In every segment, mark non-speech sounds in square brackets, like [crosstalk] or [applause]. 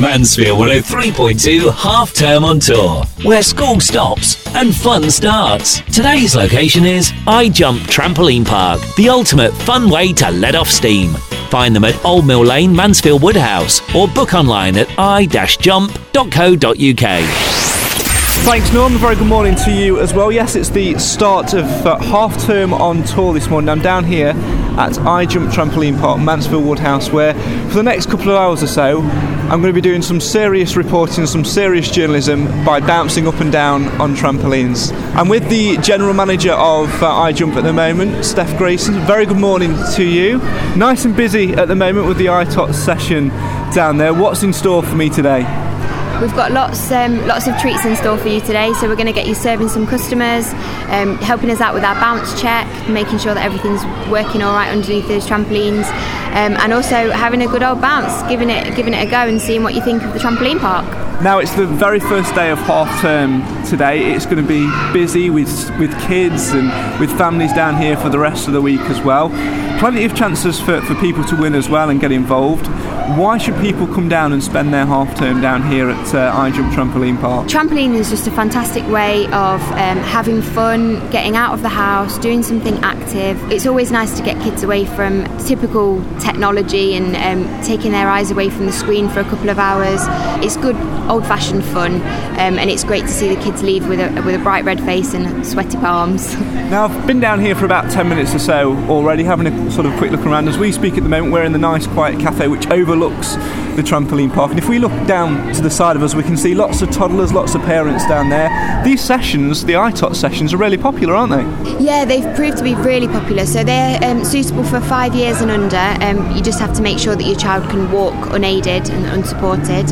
Mansfield 103.2 half term on tour, where school stops and fun starts. Today's location is I Jump Trampoline Park, the ultimate fun way to let off steam. Find them at Old Mill Lane, Mansfield Woodhouse, or book online at i-jump.co.uk. Thanks, Norm. Very good morning to you as well. Yes, it's the start of uh, half term on tour this morning. I'm down here at I Jump Trampoline Park, Mansfield Woodhouse, where for the next couple of hours or so, I'm going to be doing some serious reporting, some serious journalism by bouncing up and down on trampolines. I'm with the general manager of uh, I Jump at the moment, Steph Grayson. Very good morning to you. Nice and busy at the moment with the ITOT session down there. What's in store for me today? We've got lots, um, lots of treats in store for you today. So we're going to get you serving some customers, um, helping us out with our bounce check, making sure that everything's working all right underneath those trampolines, um, and also having a good old bounce, giving it, giving it a go, and seeing what you think of the trampoline park. Now it's the very first day of half term today. It's going to be busy with with kids and with families down here for the rest of the week as well. Plenty of chances for, for people to win as well and get involved. Why should people come down and spend their half term down here at uh, Jump Trampoline Park? Trampoline is just a fantastic way of um, having fun, getting out of the house, doing something active. It's always nice to get kids away from typical technology and um, taking their eyes away from the screen for a couple of hours. It's good old fashioned fun um, and it's great to see the kids leave with a, with a bright red face and sweaty palms. [laughs] Now, I've been down here for about 10 minutes or so already, having a sort of quick look around. As we speak at the moment, we're in the nice quiet cafe which overlooks the trampoline park. And if we look down to the side of us, we can see lots of toddlers, lots of parents down there. These sessions, the ITOT sessions, are really popular, aren't they? Yeah, they've proved to be really popular. So they're um, suitable for five years and under. Um, you just have to make sure that your child can walk unaided and unsupported.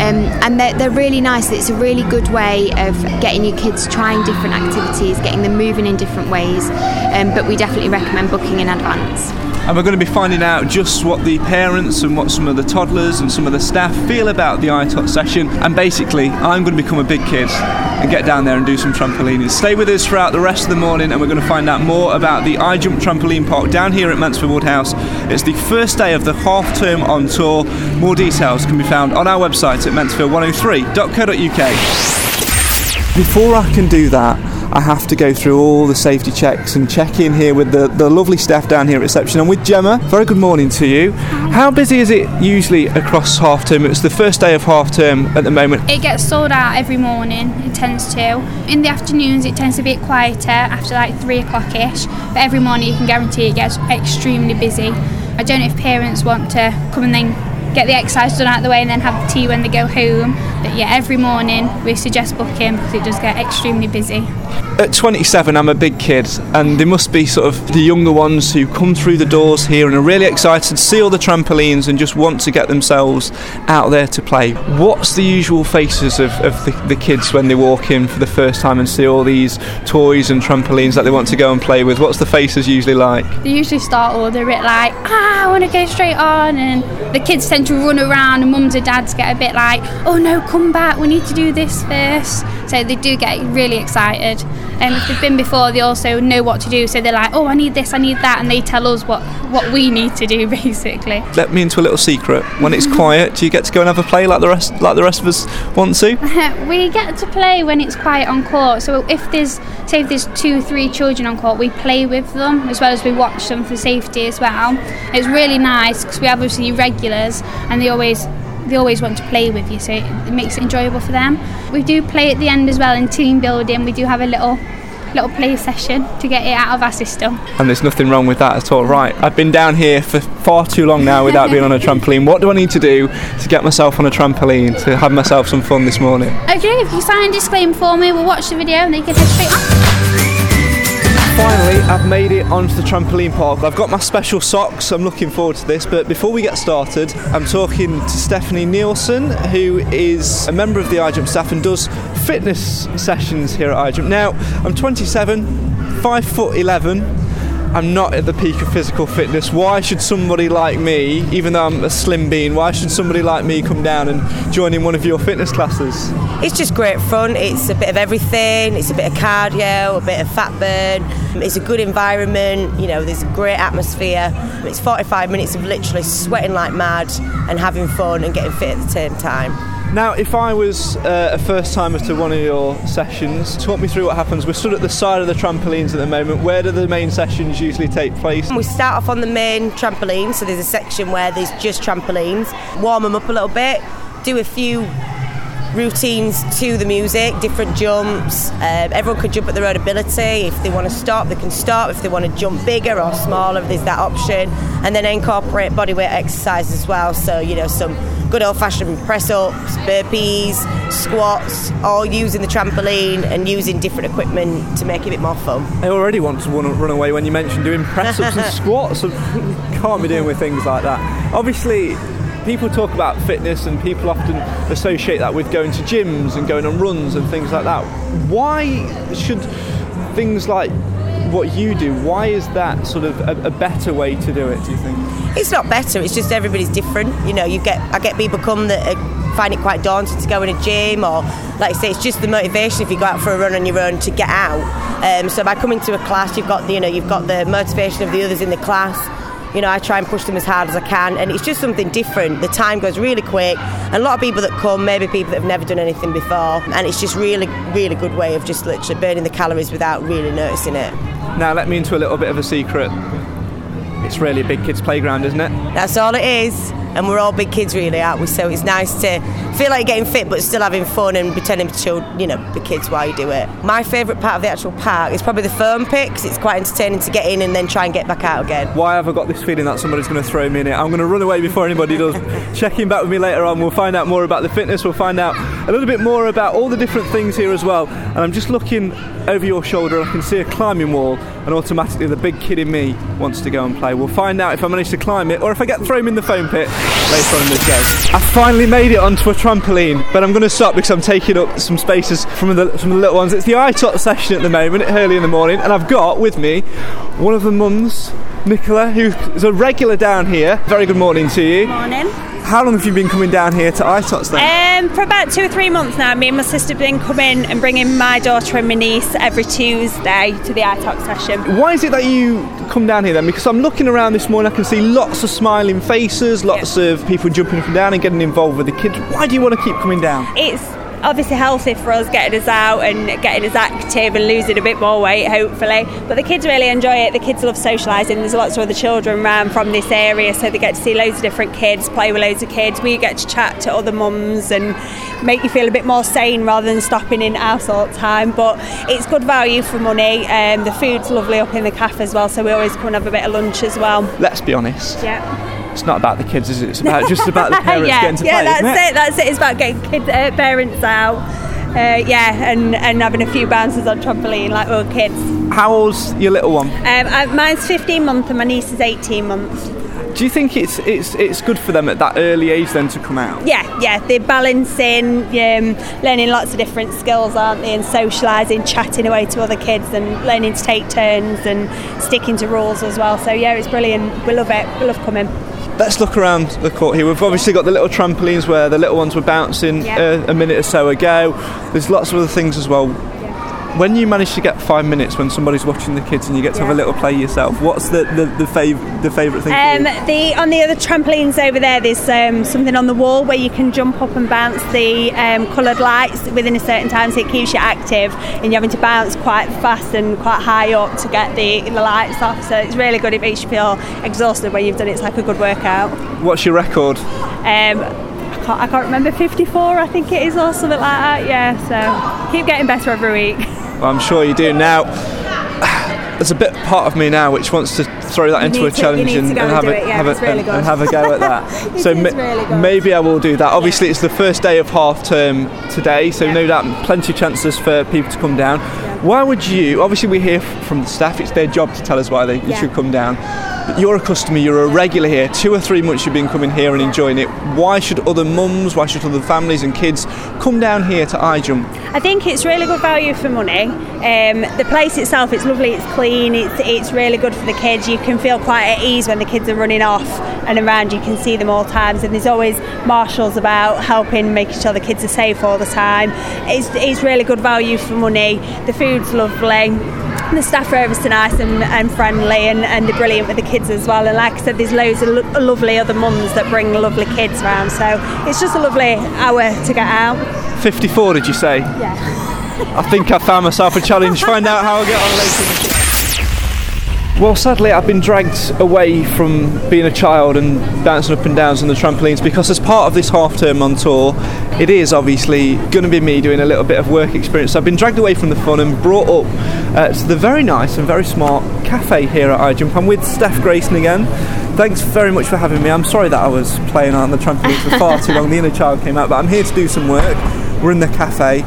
Um, and they're, they're really nice. It's a really good way of getting your kids trying different activities, getting them moving in different ways. Um, but we definitely recommend booking in advance and we're going to be finding out just what the parents and what some of the toddlers and some of the staff feel about the ITOT session. And basically, I'm going to become a big kid and get down there and do some trampolining. Stay with us throughout the rest of the morning, and we're going to find out more about the iJump Trampoline Park down here at Mansfield Woodhouse. It's the first day of the half term on tour. More details can be found on our website at mansfield103.co.uk. Before I can do that, I have to go through all the safety checks and check in here with the, the lovely staff down here at reception. I'm with Gemma. Very good morning to you. How busy is it usually across half term? It's the first day of half term at the moment. It gets sold out every morning, it tends to. In the afternoons, it tends to be quieter after like three o'clock ish, but every morning you can guarantee it gets extremely busy. I don't know if parents want to come and then get the exercise done out of the way and then have the tea when they go home. But yeah, every morning we suggest booking because it does get extremely busy. At 27, I'm a big kid, and there must be sort of the younger ones who come through the doors here and are really excited to see all the trampolines and just want to get themselves out there to play. What's the usual faces of, of the, the kids when they walk in for the first time and see all these toys and trampolines that they want to go and play with? What's the faces usually like? They usually start all a bit like, ah, I want to go straight on, and the kids tend to run around, and mums and dads get a bit like, oh no, come back, we need to do this first. So they do get really excited. And um, if they've been before, they also know what to do. So they're like, oh, I need this, I need that, and they tell us what, what we need to do, [laughs] basically. Let me into a little secret. When it's [laughs] quiet, do you get to go and have a play like the rest, like the rest of us want to? [laughs] we get to play when it's quiet on court. So if there's, say, if there's two, three children on court, we play with them as well as we watch them for safety as well. It's really nice because we have obviously regulars, and they always they always want to play with you, so it, makes it enjoyable for them. We do play at the end as well in team building. We do have a little little play session to get it out of our system. And there's nothing wrong with that at all. Right, I've been down here for far too long now without being on a [laughs] trampoline. What do I need to do to get myself on a trampoline to have myself some fun this morning? Okay, if you sign a disclaimer for me, we'll watch the video and then you can head straight on finally, I've made it onto the trampoline park. I've got my special socks. I'm looking forward to this. But before we get started, I'm talking to Stephanie Nielsen, who is a member of the iJump staff and does fitness sessions here at iJump. Now, I'm 27, 5 foot 11 I'm not at the peak of physical fitness. Why should somebody like me, even though I'm a slim bean, why should somebody like me come down and join in one of your fitness classes? It's just great fun. It's a bit of everything. It's a bit of cardio, a bit of fat burn. It's a good environment, you know, there's a great atmosphere. It's 45 minutes of literally sweating like mad and having fun and getting fit at the same time. Now, if I was uh, a first timer to one of your sessions, talk me through what happens. We're stood at the side of the trampolines at the moment. Where do the main sessions usually take place? We start off on the main trampoline, so there's a section where there's just trampolines. Warm them up a little bit, do a few routines to the music, different jumps. Um, everyone could jump at their own ability. If they want to stop, they can stop. If they want to jump bigger or smaller, there's that option. And then incorporate bodyweight exercise as well. So, you know, some good old fashioned press ups, burpees, squats, all using the trampoline and using different equipment to make it a bit more fun. I already want to run away when you mentioned doing press ups and [laughs] squats. I [laughs] can't be doing with things like that. Obviously, people talk about fitness and people often associate that with going to gyms and going on runs and things like that. Why should things like what you do, why is that sort of a, a, better way to do it, do you think? It's not better, it's just everybody's different. You know, you get I get people come that find it quite daunting to go in a gym or like I say, it's just the motivation if you go out for a run on your own to get out. Um, so by coming to a class you've got the, you know, you've got the motivation of the others in the class you know, I try and push them as hard as I can, and it's just something different. The time goes really quick, and a lot of people that come, maybe people that have never done anything before, and it's just really, really good way of just literally burning the calories without really noticing it. Now, let me into a little bit of a secret. It's really a big kids' playground, isn't it? That's all it is and we're all big kids really aren't we? So it's nice to feel like getting fit but still having fun and pretending to chill you know the kids while you do it. My favourite part of the actual park is probably the foam pit because it's quite entertaining to get in and then try and get back out again. Why have I got this feeling that somebody's going to throw me in it? I'm going to run away before anybody does. [laughs] Check in back with me later on we'll find out more about the fitness. We'll find out a little bit more about all the different things here as well. And I'm just looking over your shoulder I can see a climbing wall and automatically the big kid in me wants to go and play. We'll find out if I manage to climb it or if I get thrown in the foam pit later on in the show. I finally made it onto a trampoline, but I'm going to stop because I'm taking up some spaces from the from the little ones. It's the ITOT session at the moment, early in the morning, and I've got with me one of the mums, Nicola, who is a regular down here. Very good morning to you. Morning. How long have you been coming down here to ITOTS then? Um, for about two or three months now. Me and my sister have been coming and bringing my daughter and my niece every Tuesday to the ITOTS session. Why is it that you come down here then? Because I'm looking around this morning, I can see lots of smiling faces, lots of people jumping up and down and getting involved with the kids. Why do you want to keep coming down? It's obviously healthy for us getting us out and getting us active and losing a bit more weight hopefully. But the kids really enjoy it. The kids love socialising. There's lots of other children around from this area so they get to see loads of different kids play with loads of kids. We get to chat to other mums and make you feel a bit more sane rather than stopping in house all the time. But it's good value for money. And um, the food's lovely up in the cafe as well so we always come and have a bit of lunch as well. Let's be honest. Yeah it's not about the kids, is it? It's about just about the [laughs] parents yeah, getting to yeah, play. Yeah, that's it? it? That's it. It's about getting kids, uh, parents out. Uh, yeah, and, and having a few bounces on trampoline like little kids. How old's your little one? Um, I, mine's 15 months and my niece is 18 months. Do you think it's it's it's good for them at that early age then to come out? Yeah, yeah. They're balancing, um, learning lots of different skills, aren't they? And socialising, chatting away to other kids, and learning to take turns and sticking to rules as well. So yeah, it's brilliant. We love it. We love coming. Let's look around the court here. We've obviously got the little trampolines where the little ones were bouncing yeah. uh, a minute or so ago. There's lots of other things as well when you manage to get five minutes when somebody's watching the kids and you get to yeah. have a little play yourself, what's the the, the, fav- the favourite thing? Um, the on the other trampolines over there, there's um, something on the wall where you can jump up and bounce the um, coloured lights within a certain time, so it keeps you active, and you're having to bounce quite fast and quite high up to get the, the lights off. So it's really good. It makes you feel exhausted when you've done it. It's like a good workout. What's your record? I can't, I can't remember 54 I think it is or something like that yeah so keep getting better every week [laughs] Well, I'm sure you do. Now, [sighs] there's a bit part of me now which wants to throw that you into a challenge and, and, have, a, yeah, have, a, really and, have a go at that. [laughs] so really maybe I will do that. Obviously, yeah. it's the first day of half term today, so yeah. no doubt plenty of chances for people to come down. Why would you? Obviously, we hear from the staff; it's their job to tell us why they should come down you're a customer, you're a regular here, two or three months you've been coming here and enjoying it. Why should other mums, why should other families and kids come down here to iJump? I think it's really good value for money. Um, the place itself, it's lovely, it's clean, it's, it's really good for the kids. You can feel quite at ease when the kids are running off and around, you can see them all times, and there's always marshals about helping, making sure the kids are safe all the time. It's, it's really good value for money. The food's lovely the staff are ever so nice and, and friendly and, and they're brilliant with the kids as well. And like I said, there's loads of lo- lovely other mums that bring lovely kids around. So it's just a lovely hour to get out. 54, did you say? Yeah. I think I found myself a challenge. Find out how I get on later. Well, sadly, I've been dragged away from being a child and bouncing up and downs on the trampolines because, as part of this half term on tour, it is obviously going to be me doing a little bit of work experience. So I've been dragged away from the fun and brought up uh, to the very nice and very smart cafe here at iJump. I'm with Steph Grayson again. Thanks very much for having me. I'm sorry that I was playing on the trampoline for far too long. The inner child came out, but I'm here to do some work. We're in the cafe.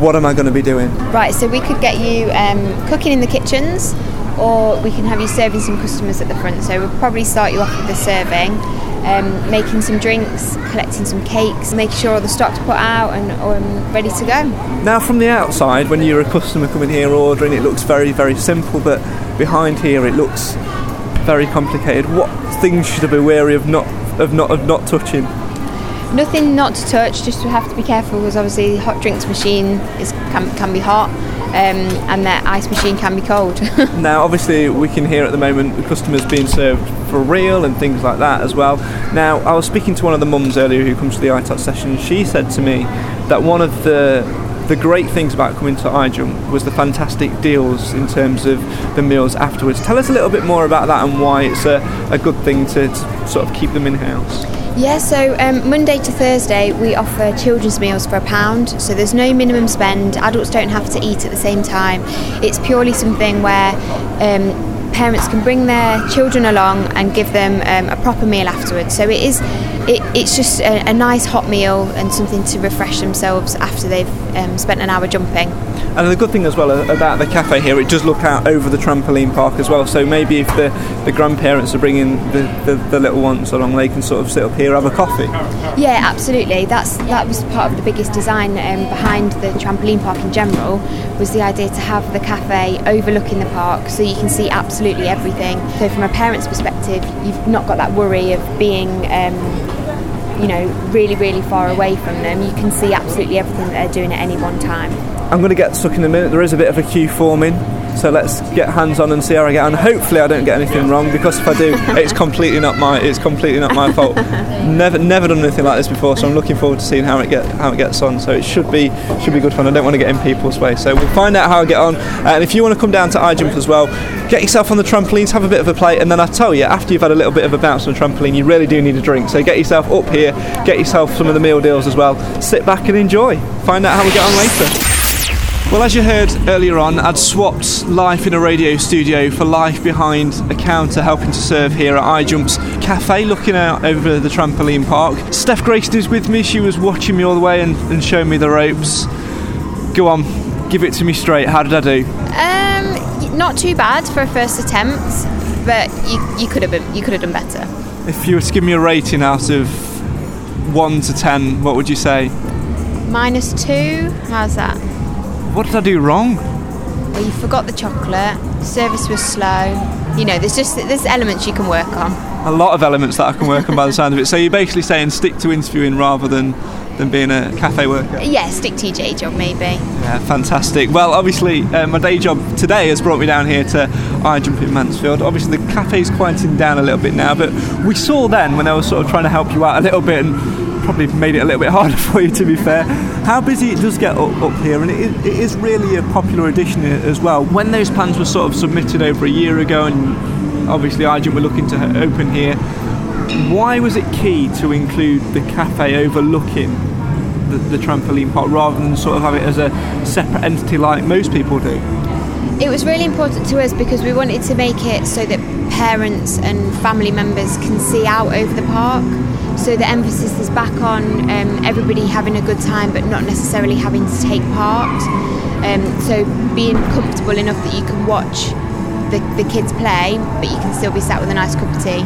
What am I going to be doing? Right, so we could get you um, cooking in the kitchens, or we can have you serving some customers at the front. So we'll probably start you off with the serving, um, making some drinks, collecting some cakes, making sure all the stock's put out and um, ready to go. Now, from the outside, when you're a customer coming here ordering, it looks very, very simple, but behind here it looks very complicated. What things should I be wary of not of not of not touching? Nothing not to touch, just we have to be careful because obviously the hot drinks machine is can, can be hot. Um, and the ice machine can be cold. [laughs] Now, obviously, we can hear at the moment the customers being served for real and things like that as well. Now, I was speaking to one of the mums earlier who comes to the ITOT session, she said to me that one of the the great things about coming to iJump was the fantastic deals in terms of the meals afterwards. Tell us a little bit more about that and why it's a, a good thing to, to sort of keep them in house. Yeah, so um, Monday to Thursday we offer children's meals for a pound. So there's no minimum spend. Adults don't have to eat at the same time. It's purely something where um, parents can bring their children along and give them um, a proper meal afterwards. So it is, it, it's just a, a nice hot meal and something to refresh themselves after they've um, spent an hour jumping. And the good thing as well about the cafe here, it does look out over the trampoline park as well. So maybe if the, the grandparents are bringing the, the, the little ones along, they can sort of sit up here have a coffee. Yeah, absolutely. That's that was part of the biggest design um, behind the trampoline park in general was the idea to have the cafe overlooking the park, so you can see absolutely everything. So from a parent's perspective, you've not got that worry of being. Um, you know, really, really far away from them, you can see absolutely everything that they're doing at any one time. I'm going to get stuck in a minute. There is a bit of a queue forming, so let's get hands on and see how I get on. Hopefully, I don't get anything wrong because if I do, [laughs] it's completely not my it's completely not my fault. never never done anything like this before, so I'm looking forward to seeing how it get how it gets on. So it should be should be good fun. I don't want to get in people's way, so we'll find out how I get on. And if you want to come down to iJump as well, get yourself on the trampolines, have a bit of a play, and then I tell you, after you've had a little bit of a bounce on the trampoline, you really do need a drink. So get yourself up here, get yourself some of the meal deals as well. Sit back and enjoy. Find out how we get on later. Well, as you heard earlier on, I'd swapped life in a radio studio for life behind a counter helping to serve here at iJump's cafe, looking out over the trampoline park. Steph Grayson is with me. She was watching me all the way and, and showing me the ropes. Go on, give it to me straight. How did I do? Um, not too bad for a first attempt, but you, you could have been, you could have done better. If you were to give me a rating out of one to ten, what would you say? Minus two. How's that? What did I do wrong? Well, you forgot the chocolate. Service was slow. You know, there's just there's elements you can work on. A lot of elements that I can work on by the sound of it. So you're basically saying stick to interviewing rather than than being a cafe worker. Yeah, stick to your day job maybe. Yeah, fantastic. Well, obviously, uh, my day job today has brought me down here to iJump in Mansfield. Obviously, the cafe's quieting down a little bit now, but we saw then when I was sort of trying to help you out a little bit and probably made it a little bit harder [laughs] for you, to be fair, how busy it does get up, up here, and it is, it is really a popular addition as well. When those plans were sort of submitted over a year ago, and obviously iJump were looking to open here, why was it key to include the cafe overlooking the, the trampoline park rather than sort of have it as a separate entity like most people do? It was really important to us because we wanted to make it so that parents and family members can see out over the park. So the emphasis is back on um, everybody having a good time but not necessarily having to take part. Um, so being comfortable enough that you can watch the, the kids play but you can still be sat with a nice cup of tea.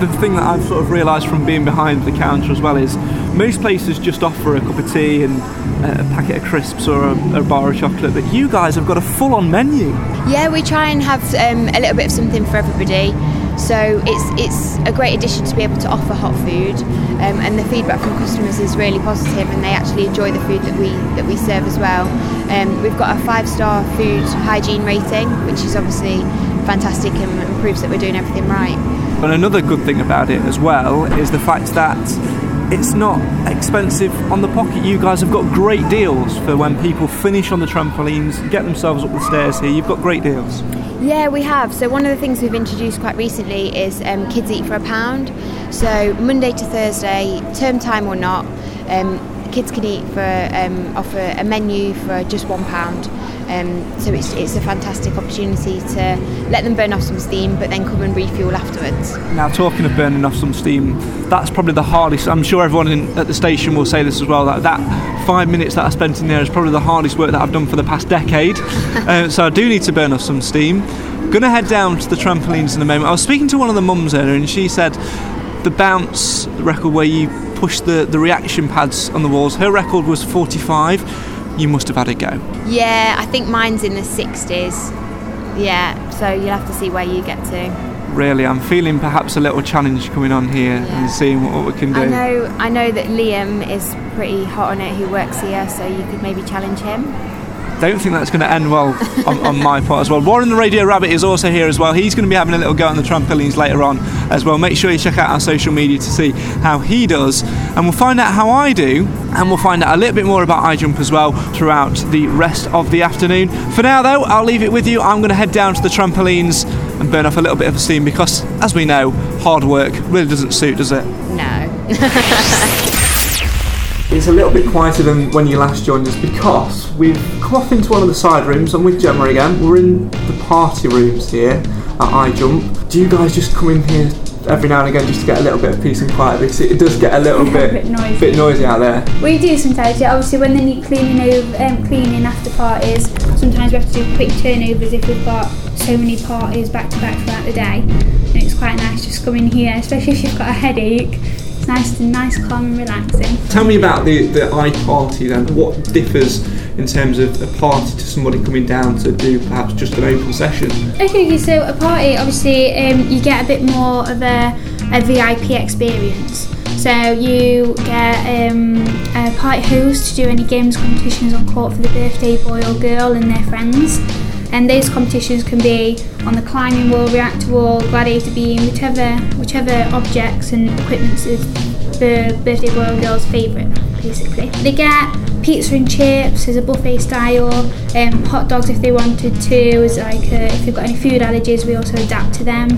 the thing that I've sort of realised from being behind the counter as well is most places just offer a cup of tea and a packet of crisps or a, a bar of chocolate, but you guys have got a full on menu. Yeah, we try and have um, a little bit of something for everybody. So it's it's a great addition to be able to offer hot food, um, and the feedback from customers is really positive, and they actually enjoy the food that we that we serve as well. Um, we've got a five-star food hygiene rating, which is obviously fantastic and, proves that we're doing everything right. And another good thing about it as well is the fact that it's not expensive on the pocket. You guys have got great deals for when people finish on the trampolines, get themselves up the stairs here. You've got great deals. Yeah, we have. So one of the things we've introduced quite recently is um, kids eat for a pound. So Monday to Thursday, term time or not, um, kids can eat for um, offer a menu for just one pound. Um, so it's, it's a fantastic opportunity to let them burn off some steam, but then come and refuel afterwards. Now, talking of burning off some steam, that's probably the hardest. I'm sure everyone in, at the station will say this as well. That that five minutes that I spent in there is probably the hardest work that I've done for the past decade. [laughs] uh, so I do need to burn off some steam. Gonna head down to the trampolines in a moment. I was speaking to one of the mums earlier, and she said the bounce record where you push the, the reaction pads on the walls. Her record was 45. You must have had a go. Yeah, I think mine's in the 60s. Yeah, so you'll have to see where you get to. Really, I'm feeling perhaps a little challenge coming on here Yeah. and seeing what, what we can do. I know, I know that Liam is pretty hot on it, who works here, so you could maybe challenge him. Don't think that's going to end well on, on my part as well. Warren the Radio Rabbit is also here as well. He's going to be having a little go on the trampolines later on as well. Make sure you check out our social media to see how he does, and we'll find out how I do, and we'll find out a little bit more about iJump as well throughout the rest of the afternoon. For now, though, I'll leave it with you. I'm going to head down to the trampolines and burn off a little bit of steam because, as we know, hard work really doesn't suit, does it? No. [laughs] It's a little bit quieter than when you last joined us because we've come off into one of the side rooms. I'm with Gemma again. We're in the party rooms here at iJump. Do you guys just come in here every now and again just to get a little bit of peace and quiet? Because it does get a little [laughs] bit, bit noisy. bit noisy out there. We do sometimes, yeah. Obviously, when they need cleaning over, um, cleaning after parties, sometimes we have to do quick turnovers if we've got so many parties back to back throughout the day. And it's quite nice just come in here, especially if you've got a headache. It's nice and nice, calm and relaxing. Tell me about the, the iParty then. What differs in terms of a party to somebody coming down to do perhaps just an open session? Okay, so a party, obviously, um, you get a bit more of a, a VIP experience. So you get um, a party host to do any games competitions on court for the birthday boy or girl and their friends. And those competitions can be on the climbing wall, reactor wall, gladiator beam, whichever whichever objects and equipment is the birthday boy or girl's favourite, basically. They get pizza and chips as a buffet style, um, hot dogs if they wanted to, as like uh, if they've got any food allergies, we also adapt to them.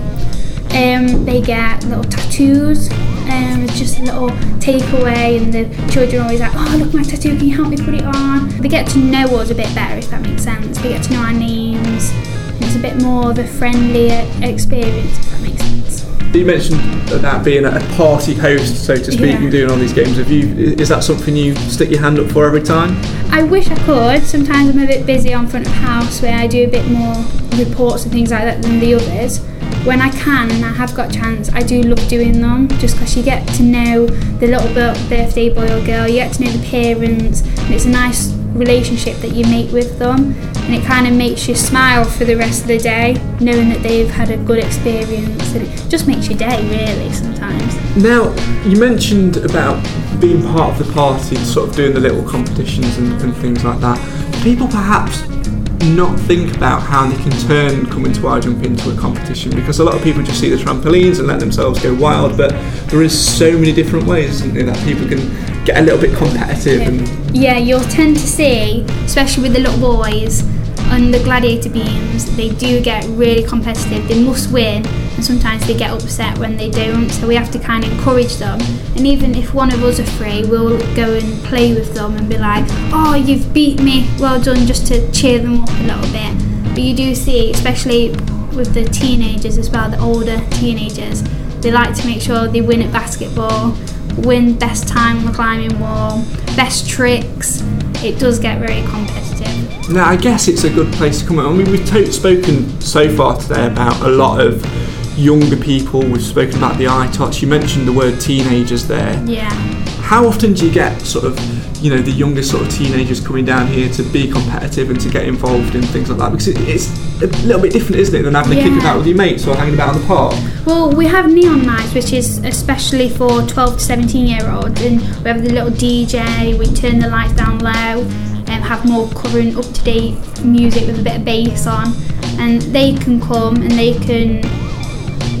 Um, they get little tattoos. Um, it's just a little takeaway, and the children are always like, "Oh, look my tattoo! Can you help me put it on?" They get to know us a bit better, if that makes sense. They get to know our names. And it's a bit more of a friendlier experience, if that makes sense. You mentioned that being a party host, so to speak, Yeah. and doing all these games. Have you? Is that something you stick your hand up for every time? I wish I could. Sometimes I'm a bit busy on front of house where I do a bit more reports and things like that than the others. When I can and I have got a chance, I do love doing them just because you get to know the little birthday boy or girl, you get to know the parents, and it's a nice relationship that you make with them, and it kind of makes you smile for the rest of the day, knowing that they've had a good experience, and it just makes your day really sometimes. Now, you mentioned about being part of the party, sort of doing the little competitions and, and things like that. People perhaps not think about how they can turn coming to iJump into a competition because a lot of people just see the trampolines and let themselves go wild, but there is so many different ways there, that people can get a little bit competitive and Yeah, you'll tend to see, especially with the little boys on the gladiator beams, they do get really competitive. They must win, and sometimes they get upset when they don't. So we have to kind of encourage them. And even if one of us are free, we'll go and play with them and be like, "Oh, you've beat me! Well done!" Just to cheer them up a little bit. But you do see, especially with the teenagers as well, the older teenagers, they like to make sure they win at basketball, win best time on the climbing wall, best tricks. It does get very competitive. Now, I guess it's a good place to come. I mean, we've to- spoken so far today about a lot of younger people. We've spoken about the iTots. You mentioned the word teenagers there. Yeah. How often do you get sort of, you know, the younger sort of teenagers coming down here to be competitive and to get involved in things like that? Because it, it's a little bit different, isn't it, than having a kick Yeah. about with your mates or hanging about in the park? Well, we have neon nights, which is especially for 12 to 17 year olds, and we have the little DJ. We turn the lights down low, and have more current, up to date music with a bit of bass on, and they can come and they can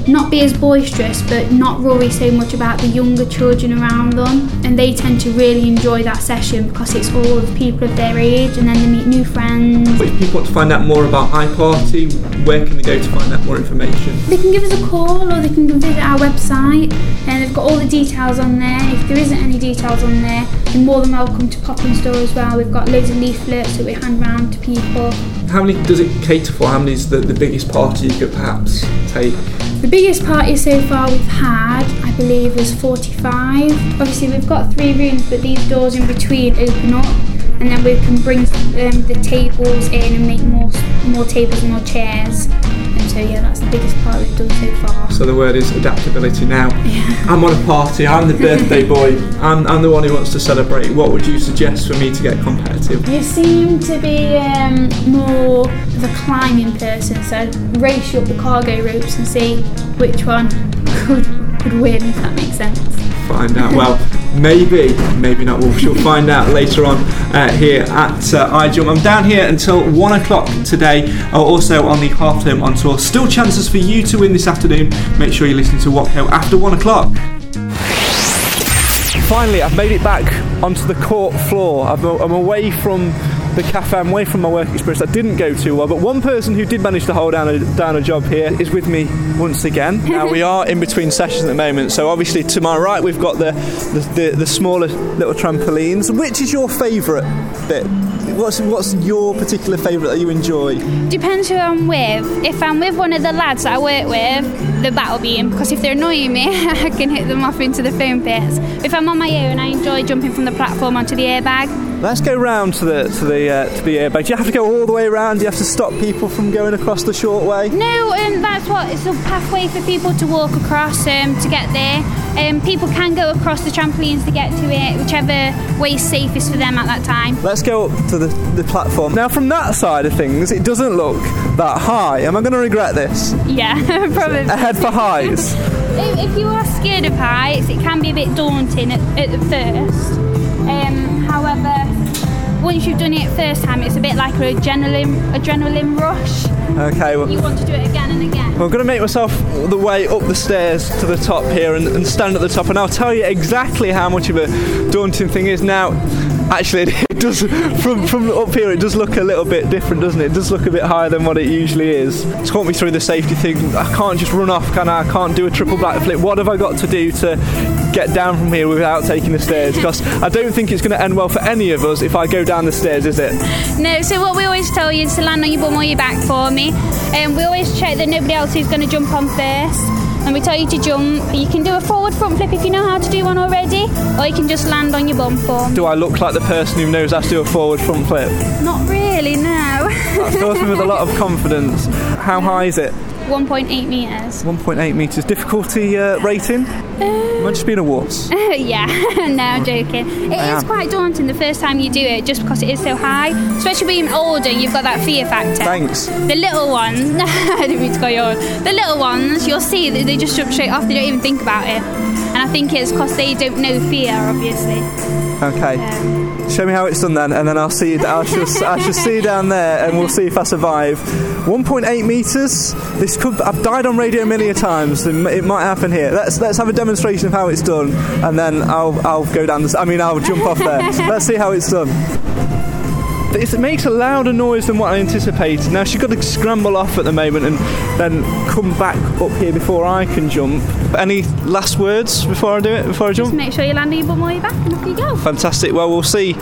not be as boisterous, but not worry so much about the younger children around them, and they tend to really enjoy that session because it's all of people of their age, and then they meet new friends. But if people want to find out more about iParty, where can they go to find out more information? They can give us a call or they can visit our website and they've got all the details on there. If there isn't any details on there, you're more than welcome to pop in store as well. We've got loads of leaflets that we hand round to people. How many does it cater for? How many is the, the biggest party you could perhaps take? The biggest party so far we've had, I believe, was 45. Obviously, we've got three rooms, but these doors in between open up, and then we can bring um, the tables in and make more more tables and more chairs. So, yeah, that's the biggest part we've done so far. So the word is adaptability now. I'm on a party, I'm the birthday [laughs] boy, I'm, I'm the one who wants to celebrate. What would you suggest for me to get competitive? You seem to be um, more of a climbing person, so race you up the cargo ropes and see which one [laughs] could, could win, if that makes sense. Find out. Well, maybe, maybe not. We shall find out later on uh, here at uh, iJump. I'm down here until one o'clock today. Uh, also on the half term on tour. Still chances for you to win this afternoon. Make sure you listen to What Watco after one o'clock. Finally, I've made it back onto the court floor. I'm away from the cafe, I'm away from my work experience. That didn't go too well, but one person who did manage to hold down a, down a job here is with me once again. [laughs] Now we are in between sessions at the moment, so obviously to my right we've got the the, the, the smaller little trampolines. Which is your favourite bit? What's what's your particular favourite that you enjoy? Depends who I'm with. If I'm with one of the lads that I work with, the battle beam, because if they're annoying me, [laughs] I can hit them off into the foam pits. If I'm on my own, I enjoy jumping from the platform onto the airbag. Let's go round to the to the uh, to the airbag. Do you have to go all the way around? Do you have to stop people from going across the short way? No, um, that's what it's a pathway for people to walk across um, to get there. Um, people can go across the trampolines to get to it, whichever way is safest for them at that time. Let's go up to the, the platform. Now, from that side of things, it doesn't look that high. Am I going to regret this? Yeah, [laughs] probably. Ahead for highs. If, you are scared of heights, it can be a bit daunting at, at first. Once you've done it first time, it's a bit like an adrenaline adrenaline rush. Okay, well, You want to do it again and again. I'm going to make myself the way up the stairs to the top here and, and stand at the top, and I'll tell you exactly how much of a daunting thing is. Now, actually, [laughs] it does from from up here. It does look a little bit different, doesn't it? It does look a bit higher than what it usually is. Talk me through the safety thing. I can't just run off, can I? I can't do a triple backflip. What have I got to do to get down from here without taking the stairs? Because I don't think it's going to end well for any of us if I go down the stairs, is it? No, so what we always tell you is to land on your bum or your back for me. And we always check that nobody else is going to jump on first. And we tell you to jump. You can do a forward front flip if you know how to do one already, or you can just land on your bum for me. Do I look like the person who knows how to do a forward front flip? Not really, no. That fills me with a lot of confidence. How high is it? 1.8 metres. 1.8 metres. Difficulty uh, rating? Am I just a wuss? [laughs] yeah, [laughs] no, I'm joking. It I is am. quite daunting the first time you do it, just because it is so high. Especially being older, you've got that fear factor. Thanks. The little ones, [laughs] I didn't mean to you on. The little ones, you'll see that they just jump straight off. They don't even think about it. I think it's because they don't know fear, obviously. Okay. Show me how it's done then, and then I'll see. You, I shall. I shall see you down there, and we'll see if I survive. 1.8 meters. This could. I've died on radio many a times. It it might happen here. Let's let's have a demonstration of how it's done, and then I'll I'll go down this. I mean, I'll jump off there. [laughs] Let's see how it's done. It makes a louder noise than what I anticipated. Now she's got to scramble off at the moment and then come back up here before I can jump. Any last words before I do it? Before I jump? Just make sure you land on your bum or your back, and off you go. Fantastic. Well, we'll see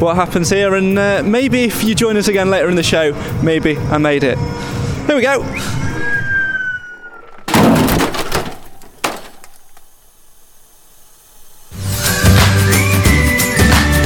what happens here, and uh, maybe if you join us again later in the show, maybe I made it. Here we go.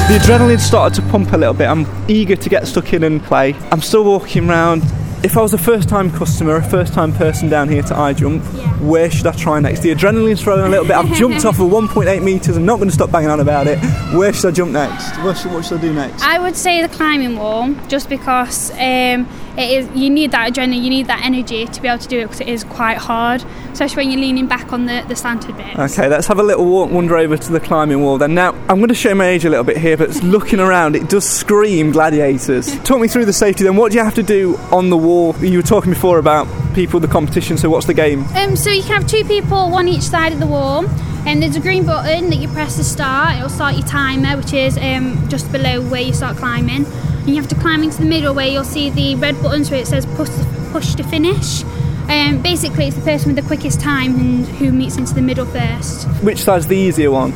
The adrenaline started to pump a little bit. I'm eager to get stuck in and play. I'm still walking around If I was a first time customer, a first time person down here to iJump, Yeah. where should I try next? The adrenaline's throwing a little bit. I've [laughs] jumped off of 1.8 metres. I'm not going to stop banging on about it. Where should I jump next? What should, what should I do next? I would say the climbing wall, just because um, it is. You need that adrenaline, you need that energy to be able to do it because it is quite hard, especially when you're leaning back on the, the slanted bit. Okay, let's have a little walk, wander over to the climbing wall then. Now, I'm going to show my age a little bit here, but [laughs] looking around, it does scream gladiators. Talk me through the safety then. What do you have to do on the wall? You were talking before about people, the competition, so what's the game? Um, so you can have two people, one each side of the wall, and there's a green button that you press to start. It'll start your timer, which is um, just below where you start climbing. And you have to climb into the middle where you'll see the red buttons where it says push to, push to finish. Um, basically, it's the person with the quickest time and who meets into the middle first. Which side's the easier one?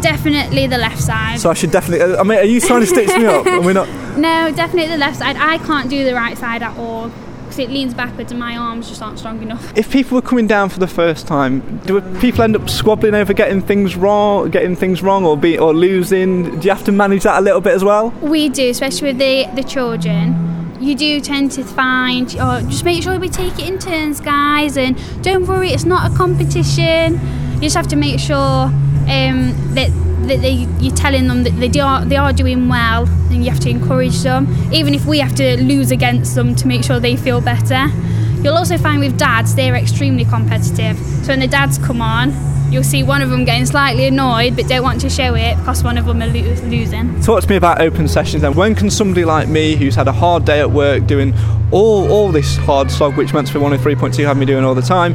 Definitely the left side. So I should definitely. I mean, are you trying to stitch me up? Are we not? [laughs] No, definitely the left side. I can't do the right side at all because it leans backwards and my arms just aren't strong enough. If people were coming down for the first time, do people end up squabbling over getting things wrong, getting things wrong, or be or losing? Do you have to manage that a little bit as well? We do, especially with the, the children. You do tend to find, oh, just make sure we take it in turns, guys, and don't worry, it's not a competition. You just have to make sure um, that that they, you're telling them that they are they are doing well, and you have to encourage them, even if we have to lose against them to make sure they feel better. You'll also find with dads, they're extremely competitive. So when the dads come on, you'll see one of them getting slightly annoyed but don't want to show it because one of them are lo- losing. Talk to me about open sessions then. When can somebody like me, who's had a hard day at work, doing all all this hard slog, which Mansfield 103.2 have me doing all the time,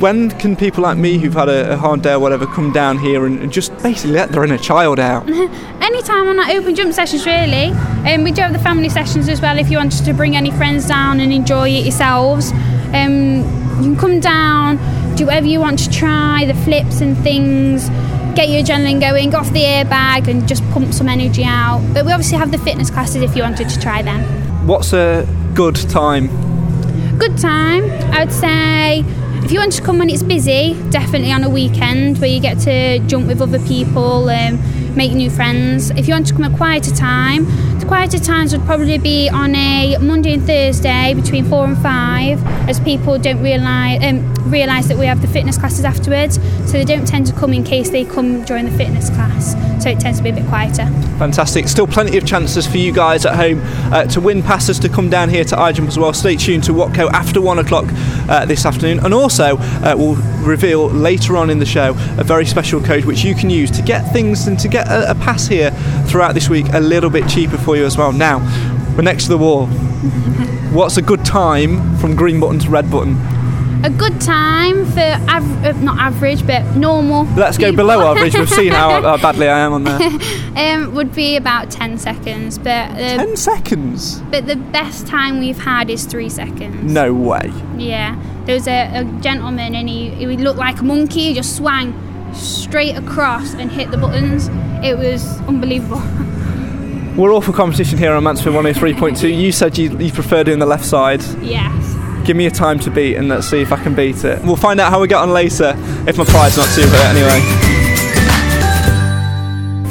when can people like me, who've had a, a hard day or whatever, come down here and, and just basically let their inner child out? [laughs] Anytime on our open jump sessions, really. Um, we do have the family sessions as well if you wanted to bring any friends down and enjoy it yourselves. Um, you can come down, do whatever you want to try, the flips and things, get your adrenaline going, go off the airbag and just pump some energy out. But we obviously have the fitness classes if you wanted to try them. What's a good time? Good time, I would say. If you want to come when it's busy, definitely on a weekend where you get to jump with other people, um, make new friends. If you want to come at quieter time, the quieter times would probably be on a Monday and Thursday between four and five, as people don't realise um, realise that we have the fitness classes afterwards, so they don't tend to come in case they come during the fitness class. So it tends to be a bit quieter. Fantastic. Still plenty of chances for you guys at home uh, to win passes to come down here to iJump as well. Stay tuned to Watco after one o'clock uh, this afternoon. And also, uh, we'll reveal later on in the show a very special code which you can use to get things and to get a, a pass here throughout this week a little bit cheaper for you as well. Now, we're next to the wall. [laughs] What's a good time from green button to red button? A good time for av- uh, not average but normal. Let's go people. below [laughs] average. We've seen how, how badly I am on there. [laughs] um, would be about 10 seconds, but the, 10 seconds? but the best time we've had is three seconds. No way. Yeah, there was a, a gentleman and he, he looked like a monkey, he just swang straight across and hit the buttons. It was unbelievable. [laughs] We're all for competition here on Mansfield 103.2. You said you, you prefer doing the left side. yes. Give me a time to beat and let's see if I can beat it. We'll find out how we get on later if my pride's not too hurt anyway.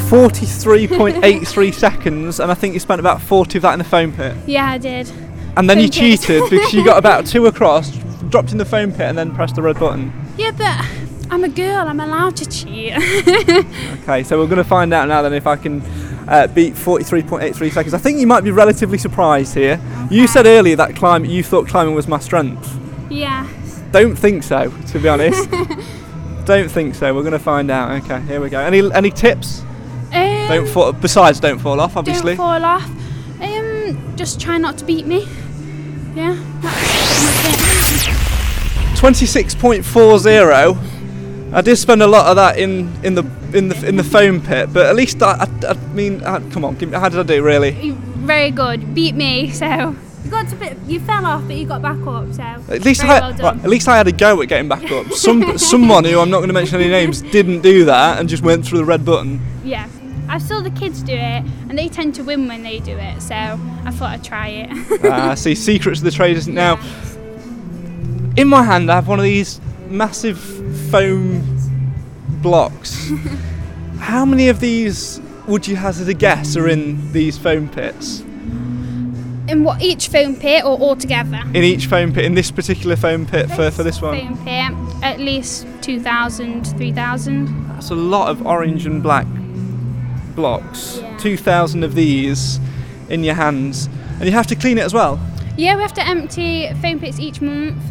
43.83 [laughs] seconds, and I think you spent about 40 of that in the foam pit. Yeah, I did. And then you Foam pit. cheated because you got about [laughs] two across, dropped in the foam pit, and then pressed the red button. Yeah, but I'm a girl, I'm allowed to cheat. [laughs] okay, so we're going to find out now then if I can uh, beat 43.83 seconds. I think you might be relatively surprised here. Okay. You said earlier that climb you thought climbing was my strength. Yeah. Don't think so, to be honest. [laughs] don't think so. We're going to find out. Okay, here we go. Any any tips? Um, don't fall. Besides, don't fall off. Obviously. Don't fall off. Um, just try not to beat me. Yeah. 26.40 I did spend a lot of that in, in the in the in the foam pit, but at least I, I, I mean, uh, come on, give me, how did I do really? Very good. Beat me. So you got to bit. You fell off, but you got back up. So At least very I well right, at least I had a go at getting back up. [laughs] Some someone who I'm not going to mention any names didn't do that and just went through the red button. Yeah. I saw the kids do it, and they tend to win when they do it. So I thought I'd try it. Uh, see, secrets of the trade isn't now. [laughs] In my hand, I have one of these massive foam blocks. [laughs] How many of these would you hazard a guess are in these foam pits? In what each foam pit or all together? In each foam pit, in this particular foam pit for, for this one? Foam pit, at least 2,000, 3,000. That's a lot of orange and black blocks. Yeah. 2,000 of these in your hands. And you have to clean it as well. Yeah, we have to empty foam pits each month,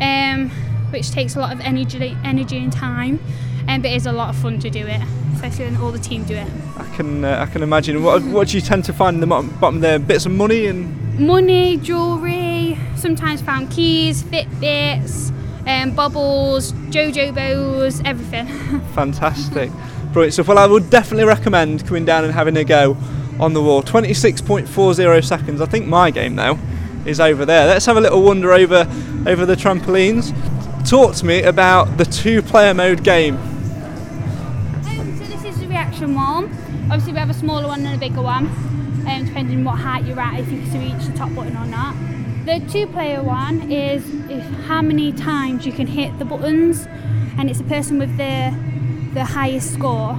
um, which takes a lot of energy, energy and time. Um, but it is a lot of fun to do it, especially when all the team do it. I can uh, I can imagine. What, what do you tend to find in the bottom, there? Bits of money and Money, jewellery, sometimes found keys, Fitbits, um, bubbles, Jojo bows, everything. [laughs] fantastic. Brilliant stuff. Well, I would definitely recommend coming down and having a go on the wall. 26.40 seconds. I think my game now is over there. Let's have a little wander over over the trampolines. Talk to me about the two-player mode game. Um, so this is the reaction one. Obviously we have a smaller one and a bigger one, um, depending on what height you're at, if you can reach the top button or not. The two-player one is, how many times you can hit the buttons, and it's the person with the the highest score.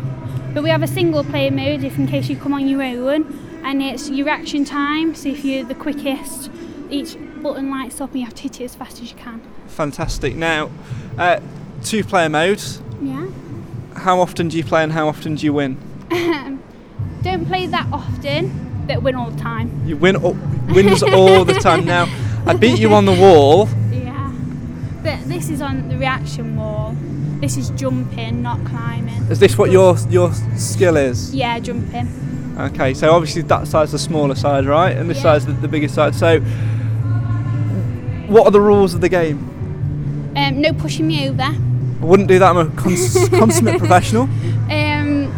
But we have a single-player mode, if in case you come on your own, and it's your reaction time. So if you're the quickest, each button lights up, and you have to hit it as fast as you can. Fantastic. Now, uh, two-player mode. Yeah. How often do you play and how often do you win? Don't play that often, but win all the time. You win all, wins all the time. Now, I beat you on the [laughs] wall. Yeah. But this is on the reaction wall. This is jumping, not climbing. Is this what your your skill is? Yeah, jumping. Okay, so obviously that side's the smaller side, right? And this Yeah. side's the, the bigger side. So, what are the rules of the game? Um, no pushing me over. I wouldn't do that. I'm a cons- [laughs] consummate professional. Um,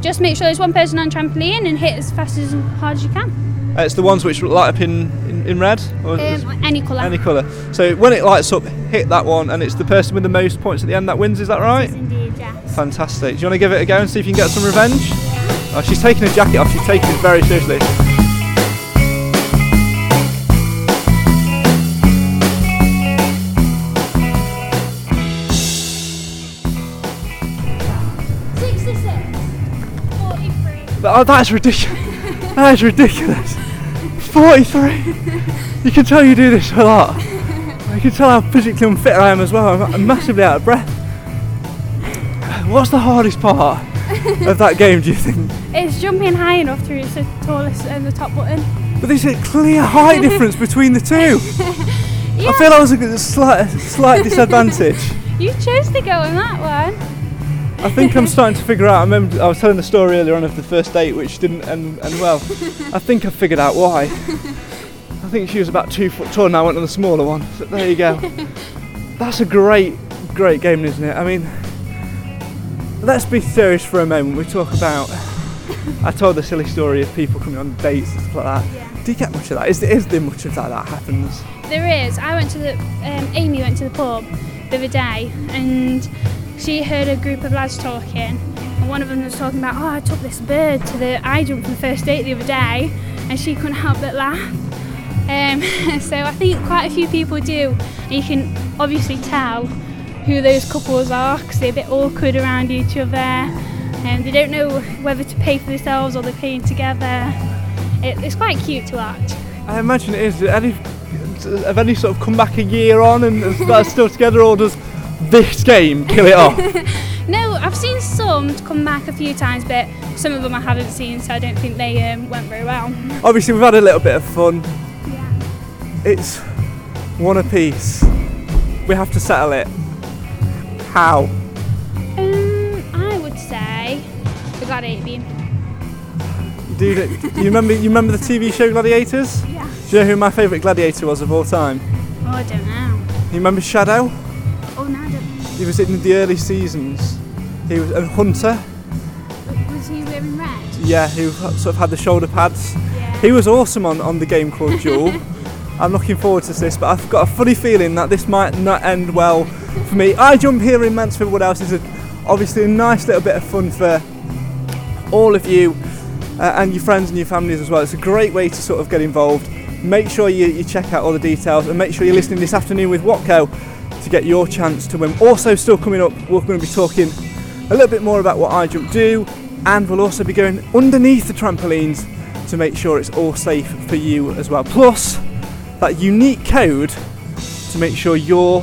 just make sure there's one person on trampoline and hit as fast as hard as you can. Uh, it's the ones which light up in, in, in red or Um, any colour. any colour. So when it lights up, hit that one, and it's the person with the most points at the end that wins. Is that right? Yes, indeed, yes. Fantastic. Do you want to give it a go and see if you can get some revenge? Oh, she's taking her jacket off. She's taking it very seriously. Oh, that's ridiculous. that is ridiculous. 43. You can tell you do this a lot. You can tell how physically unfit I am as well. I'm massively out of breath. What's the hardest part of that game, do you think? It's jumping high enough to reach the tallest and the top button. But there's a clear height [laughs] difference between the two. I Yeah. feel I was at a slight, slight disadvantage. [laughs] You chose to go in that one. I think I'm starting to figure out. I remember I was telling the story earlier on of the first date, which didn't end, end well. [laughs] I think I figured out why. I think she was about two foot tall, and I went on the smaller one. So there you go. [laughs] That's a great, great game, isn't it? I mean, let's be serious for a moment. We talk about. I told the silly story of people coming on dates and stuff like that. Yeah. Do you get much of that? Is there, is there much of that that happens? There is. I went to the um, Amy went to the pub the other day, and she heard a group of lads talking, and one of them was talking about, oh, I took this bird to the iJump for the first date the other day, and she couldn't help but laugh. Um, [laughs] so I think quite a few people do. And you can obviously tell who those couples are because they're a bit awkward around each other, and they don't know whether to pay for themselves or they're paying together. It, it's quite cute to watch. I imagine it is. Did Any, have any sort of come back a year on and are still together, or does this game kill it off? [laughs] No, I've seen some come back a few times, but some of them I haven't seen, so I don't think they um, went very well. Obviously, we've had a little bit of fun. Yeah. It's one apiece. We have to settle it. How? Um, I would say the gladiator beam. Dude, it- you remember you remember the TV show Gladiators? [laughs] Yeah. Do you know who my favourite gladiator was of all time? Oh, I don't know. You remember Shadow? Oh, no, He was in the early seasons. He was a hunter. Was he wearing red? Yeah, who sort of had the shoulder pads. Yeah. He was awesome on, on the game called Duel. [laughs] I'm looking forward to this, but I've got a funny feeling that this might not end well for me. iJump here in Mansfield Woodhouse is a, obviously a nice little bit of fun for all of you uh, and your friends and your families as well. It's a great way to sort of get involved. Make sure you, you check out all the details and make sure you're listening this afternoon with Watco to get your chance to win. Also, still coming up, we're going to be talking a little bit more about what iJump do, and we'll also be going underneath the trampolines to make sure it's all safe for you as well. Plus, that unique code to make sure you're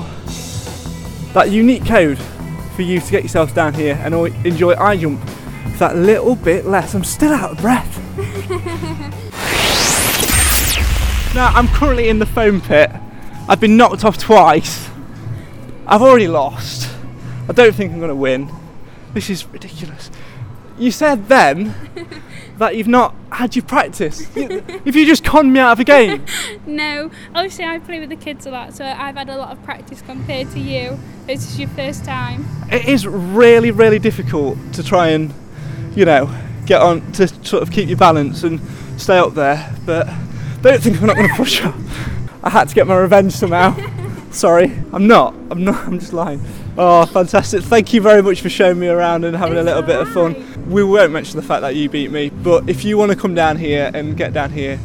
that unique code for you to get yourselves down here and enjoy iJump for that little bit less. I'm still out of breath. [laughs] now I'm currently in the foam pit. I've been knocked off twice. I've already lost. I don't think I'm going to win. This is ridiculous. You said then [laughs] that you've not had your practice. if you just conned me out of a game. [laughs] no, obviously I play with the kids a lot, so I've had a lot of practice compared to you. This is your first time. It is really, really difficult to try and, you know, get on to sort of keep your balance and stay up there. But don't think I'm not going to push up. [laughs] I had to get my revenge somehow. Sorry, I'm not. I'm not. I'm just lying. Oh, fantastic! Thank you very much for showing me around and having it's a little bit of fun. We won't mention the fact that you beat me, but if you want to come down here and get down here,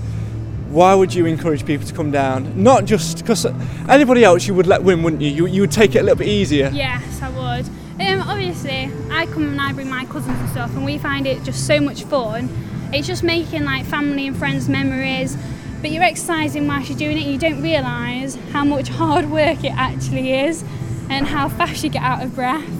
why would you encourage people to come down? Not just because anybody else you would let win, wouldn't you? you? You would take it a little bit easier. Yes, I would. Um, obviously, I come and I bring my cousins and stuff, and we find it just so much fun. It's just making like family and friends memories but you're exercising whilst you're doing it and you don't realise how much hard work it actually is and how fast you get out of breath.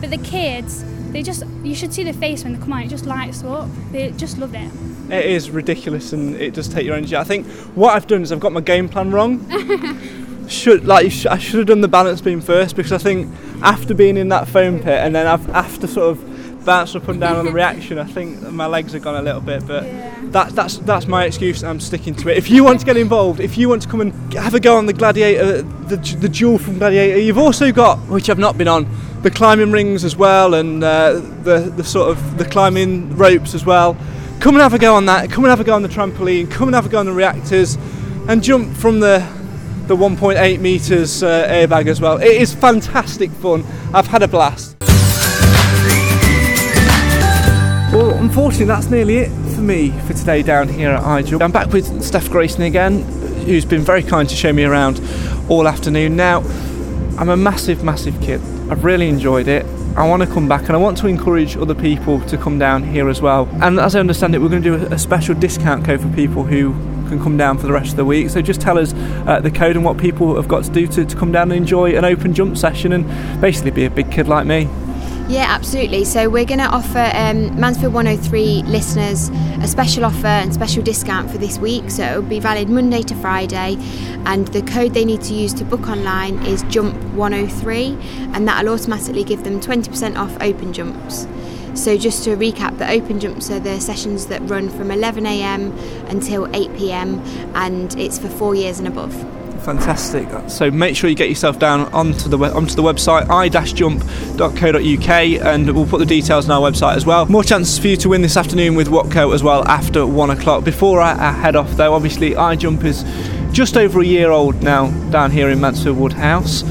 But the kids, they just, you should see their face when they come out, it just lights up. They just love it. It is ridiculous and it does take your energy. I think what I've done is I've got my game plan wrong. [laughs] should like I should have done the balance beam first because I think after being in that foam pit and then I've after sort of bounced up and down on the [laughs] reaction. I think my legs have gone a little bit, but yeah. that, that's that's my excuse. I'm sticking to it. If you want to get involved, if you want to come and have a go on the Gladiator, the the duel from Gladiator, you've also got, which I've not been on, the climbing rings as well, and uh, the the sort of the climbing ropes as well. Come and have a go on that. Come and have a go on the trampoline. Come and have a go on the reactors, and jump from the the 1.8 meters uh, airbag as well. It is fantastic fun. I've had a blast. Unfortunately, that's nearly it for me for today down here at iJump. I'm back with Steph Grayson again, who's been very kind to show me around all afternoon. Now, I'm a massive, massive kid. I've really enjoyed it. I want to come back and I want to encourage other people to come down here as well. And as I understand it, we're going to do a special discount code for people who can come down for the rest of the week. So just tell us uh, the code and what people have got to do to, to come down and enjoy an open jump session and basically be a big kid like me. Yeah, absolutely. So we're going to offer um, Mansfield 103 listeners a special offer and special discount for this week. So it will be valid Monday to Friday, and the code they need to use to book online is Jump103, and that'll automatically give them 20% off open jumps. So just to recap, the open jumps are the sessions that run from 11am until 8pm, and it's for four years and above. Fantastic. So make sure you get yourself down onto the onto the website i-jump.co.uk and we'll put the details on our website as well. More chances for you to win this afternoon with Watco as well after one o'clock. Before I, I head off though, obviously iJump is just over a year old now down here in Mansfield Woodhouse.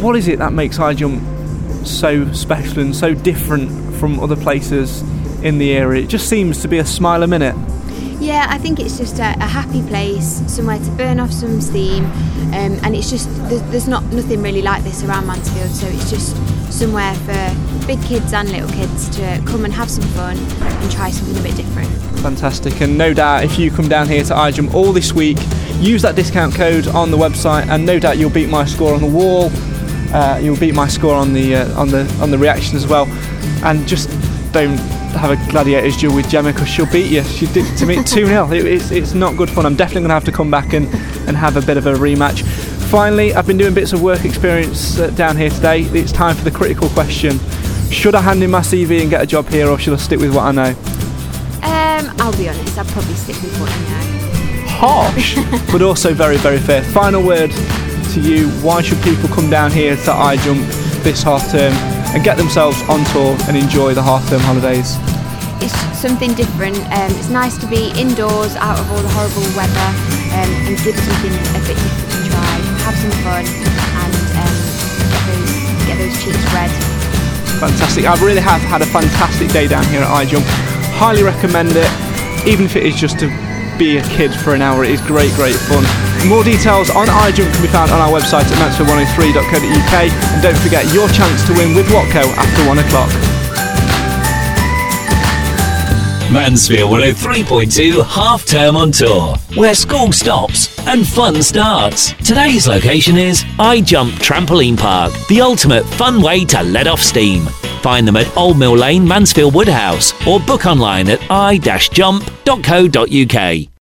What is it that makes iJump so special and so different from other places in the area? It just seems to be a smile a minute. Yeah, I think it's just a, a happy place, somewhere to burn off some steam, um, and it's just there's, there's, not nothing really like this around Mansfield, so it's just somewhere for big kids and little kids to come and have some fun and try something a bit different. Fantastic, and no doubt if you come down here to iJump all this week, use that discount code on the website, and no doubt you'll beat my score on the wall. Uh, you'll beat my score on the uh, on the on the reaction as well, and just don't have a gladiators duel with Gemma because she'll beat you. She did to me [laughs] 2 0. It, it's, it's not good fun. I'm definitely going to have to come back and, and have a bit of a rematch. Finally, I've been doing bits of work experience uh, down here today. It's time for the critical question Should I hand in my CV and get a job here, or should I stick with what I know? Um, I'll be honest, I'll probably stick with what I know. Harsh, [laughs] but also very, very fair. Final word to you why should people come down here to iJump this half term and get themselves on tour and enjoy the half term holidays. It's something different. Um, it's nice to be indoors, out of all the horrible weather, um, and give something a bit different a try. Have some fun and um, get, those, get those cheeks red. Fantastic. I really have had a fantastic day down here at iJump. Highly recommend it, even if it is just to be a kid for an hour. It is great, great fun. More details on iJump can be found on our website at mansfield103.co.uk. And don't forget your chance to win with Watco after one o'clock. Mansfield 103.2 half term on tour, where school stops and fun starts. Today's location is iJump Trampoline Park, the ultimate fun way to let off steam. Find them at Old Mill Lane, Mansfield Woodhouse, or book online at i-jump.co.uk.